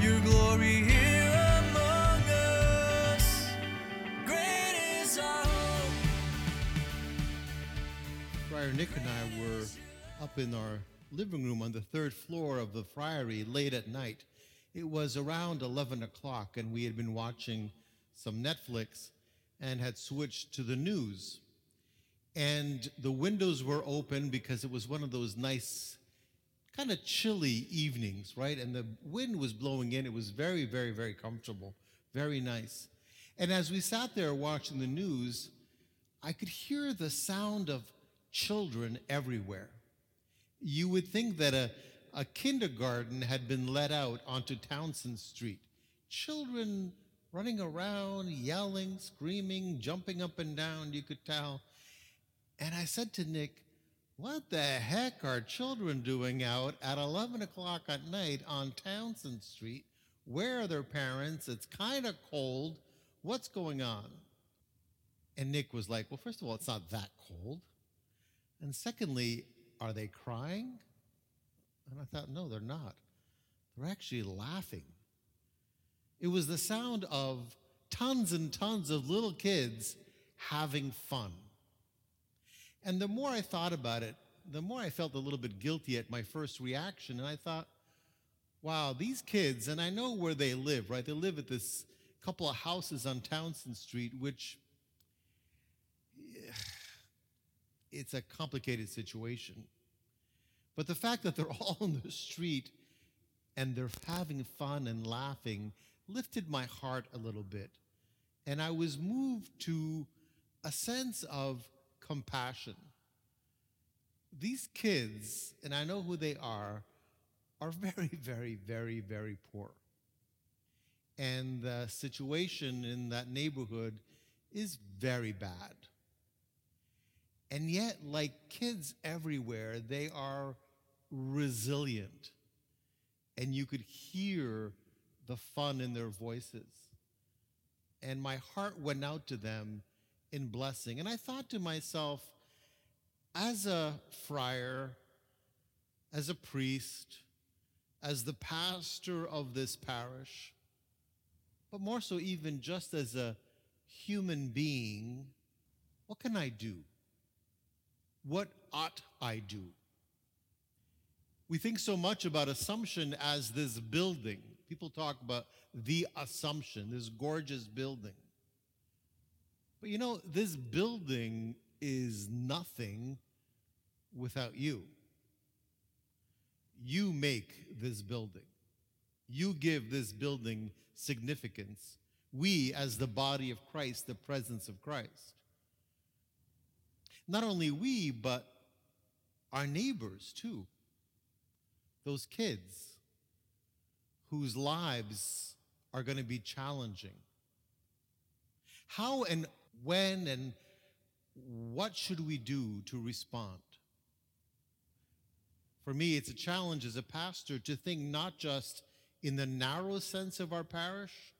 Your glory here among us. Great is our hope. Friar Nick and I were up in our living room on the third floor of the friary late at night. It was around 11 o'clock, and we had been watching some Netflix and had switched to the news. And the windows were open because it was one of those nice, kind of chilly evenings, right? And the wind was blowing in. It was very, very, very comfortable, very nice. And as we sat there watching the news, I could hear the sound of children everywhere. You would think that a, a kindergarten had been let out onto Townsend Street. Children running around, yelling, screaming, jumping up and down, you could tell. And I said to Nick, What the heck are children doing out at 11 o'clock at night on Townsend Street? Where are their parents? It's kind of cold. What's going on? And Nick was like, Well, first of all, it's not that cold. And secondly, are they crying? And I thought, No, they're not. They're actually laughing. It was the sound of tons and tons of little kids having fun. And the more I thought about it, the more I felt a little bit guilty at my first reaction. And I thought, wow, these kids, and I know where they live, right? They live at this couple of houses on Townsend Street, which it's a complicated situation. But the fact that they're all on the street and they're having fun and laughing lifted my heart a little bit. And I was moved to a sense of compassion. These kids, and I know who they are, are very, very, very, very poor. And the situation in that neighborhood is very bad. And yet, like kids everywhere, they are resilient. And you could hear the fun in their voices. And my heart went out to them in blessing. And I thought to myself, as a friar, as a priest, as the pastor of this parish, but more so, even just as a human being, what can I do? What ought I do? We think so much about Assumption as this building. People talk about the Assumption, this gorgeous building. But you know, this building is nothing without you. You make this building. You give this building significance. We, as the body of Christ, the presence of Christ. Not only we, but our neighbors too. Those kids whose lives are going to be challenging. How and when and what should we do to respond? For me, it's a challenge as a pastor to think not just in the narrow sense of our parish,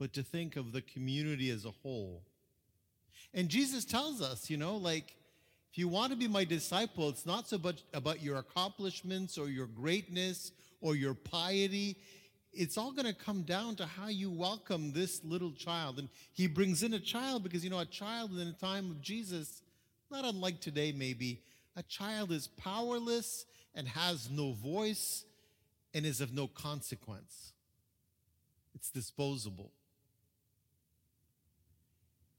but to think of the community as a whole. And Jesus tells us, you know, like, if you want to be my disciple, it's not so much about your accomplishments or your greatness or your piety. It's all going to come down to how you welcome this little child. And he brings in a child because, you know, a child in the time of Jesus, not unlike today, maybe, a child is powerless and has no voice and is of no consequence. It's disposable.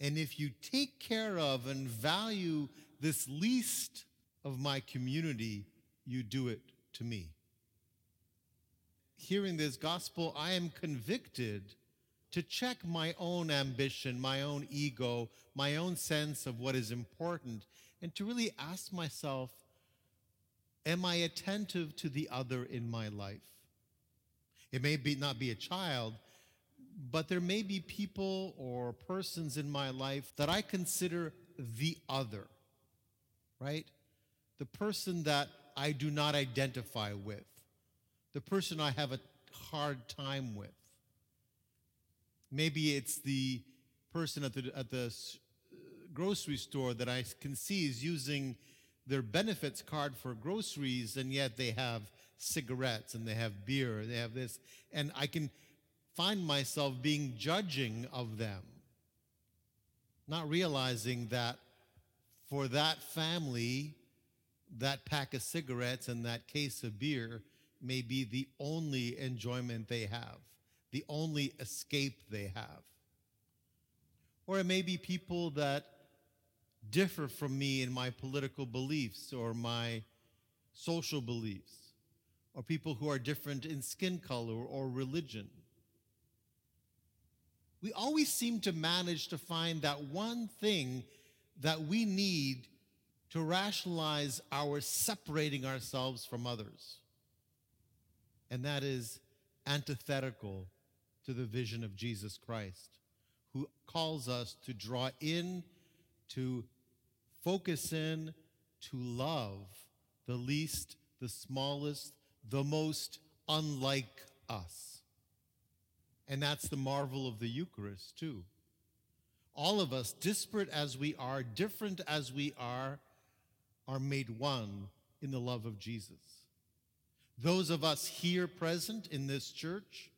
And if you take care of and value this least of my community, you do it to me. Hearing this gospel, I am convicted to check my own ambition, my own ego, my own sense of what is important, and to really ask myself, am I attentive to the other in my life? It may be not be a child, but there may be people or persons in my life that I consider the other, right? The person that I do not identify with, the person I have a hard time with. Maybe it's the person at the, at the grocery store that I can see is using their benefits card for groceries, and yet they have cigarettes and they have beer, they have this. And I can find myself being judging of them, not realizing that for that family, that pack of cigarettes and that case of beer may be the only enjoyment they have, the only escape they have. Or it may be people that differ from me in my political beliefs or my social beliefs, or people who are different in skin color or religion. We always seem to manage to find that one thing that we need to rationalize our separating ourselves from others. And that is antithetical to the vision of Jesus Christ, who calls us to draw in, to focus in, to love the least, the smallest, the most unlike us. And that's the marvel of the Eucharist, too. All of us, disparate as we are, different as we are, are made one in the love of Jesus. Those of us here present in this church,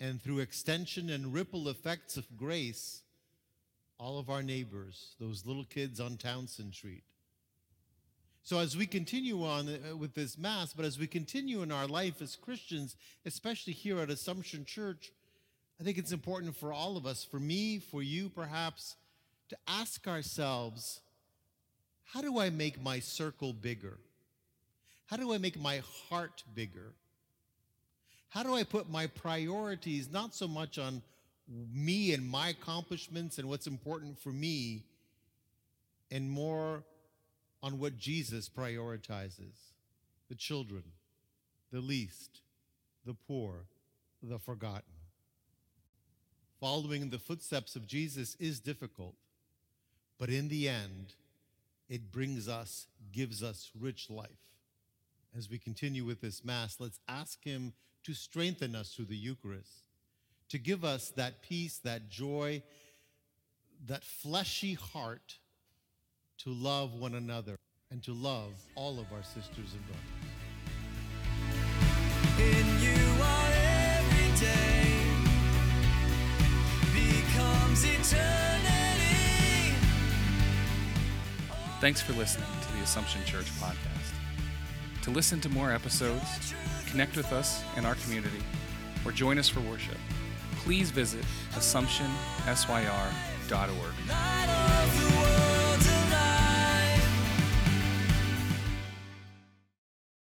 and through extension and ripple effects of grace, all of our neighbors, those little kids on Townsend Street. So, as we continue on uh, with this Mass, but as we continue in our life as Christians, especially here at Assumption Church, I think it's important for all of us, for me, for you perhaps, to ask ourselves how do I make my circle bigger? How do I make my heart bigger? How do I put my priorities not so much on me and my accomplishments and what's important for me, and more on what Jesus prioritizes the children, the least, the poor, the forgotten. Following in the footsteps of Jesus is difficult, but in the end, it brings us, gives us rich life. As we continue with this Mass, let's ask Him to strengthen us through the Eucharist, to give us that peace, that joy, that fleshy heart to love one another and to love all of our sisters and brothers. In you our every day becomes eternity. Thanks for listening to the Assumption Church podcast. To listen to more episodes, connect with us in our community, or join us for worship, please visit AssumptionSYR.org.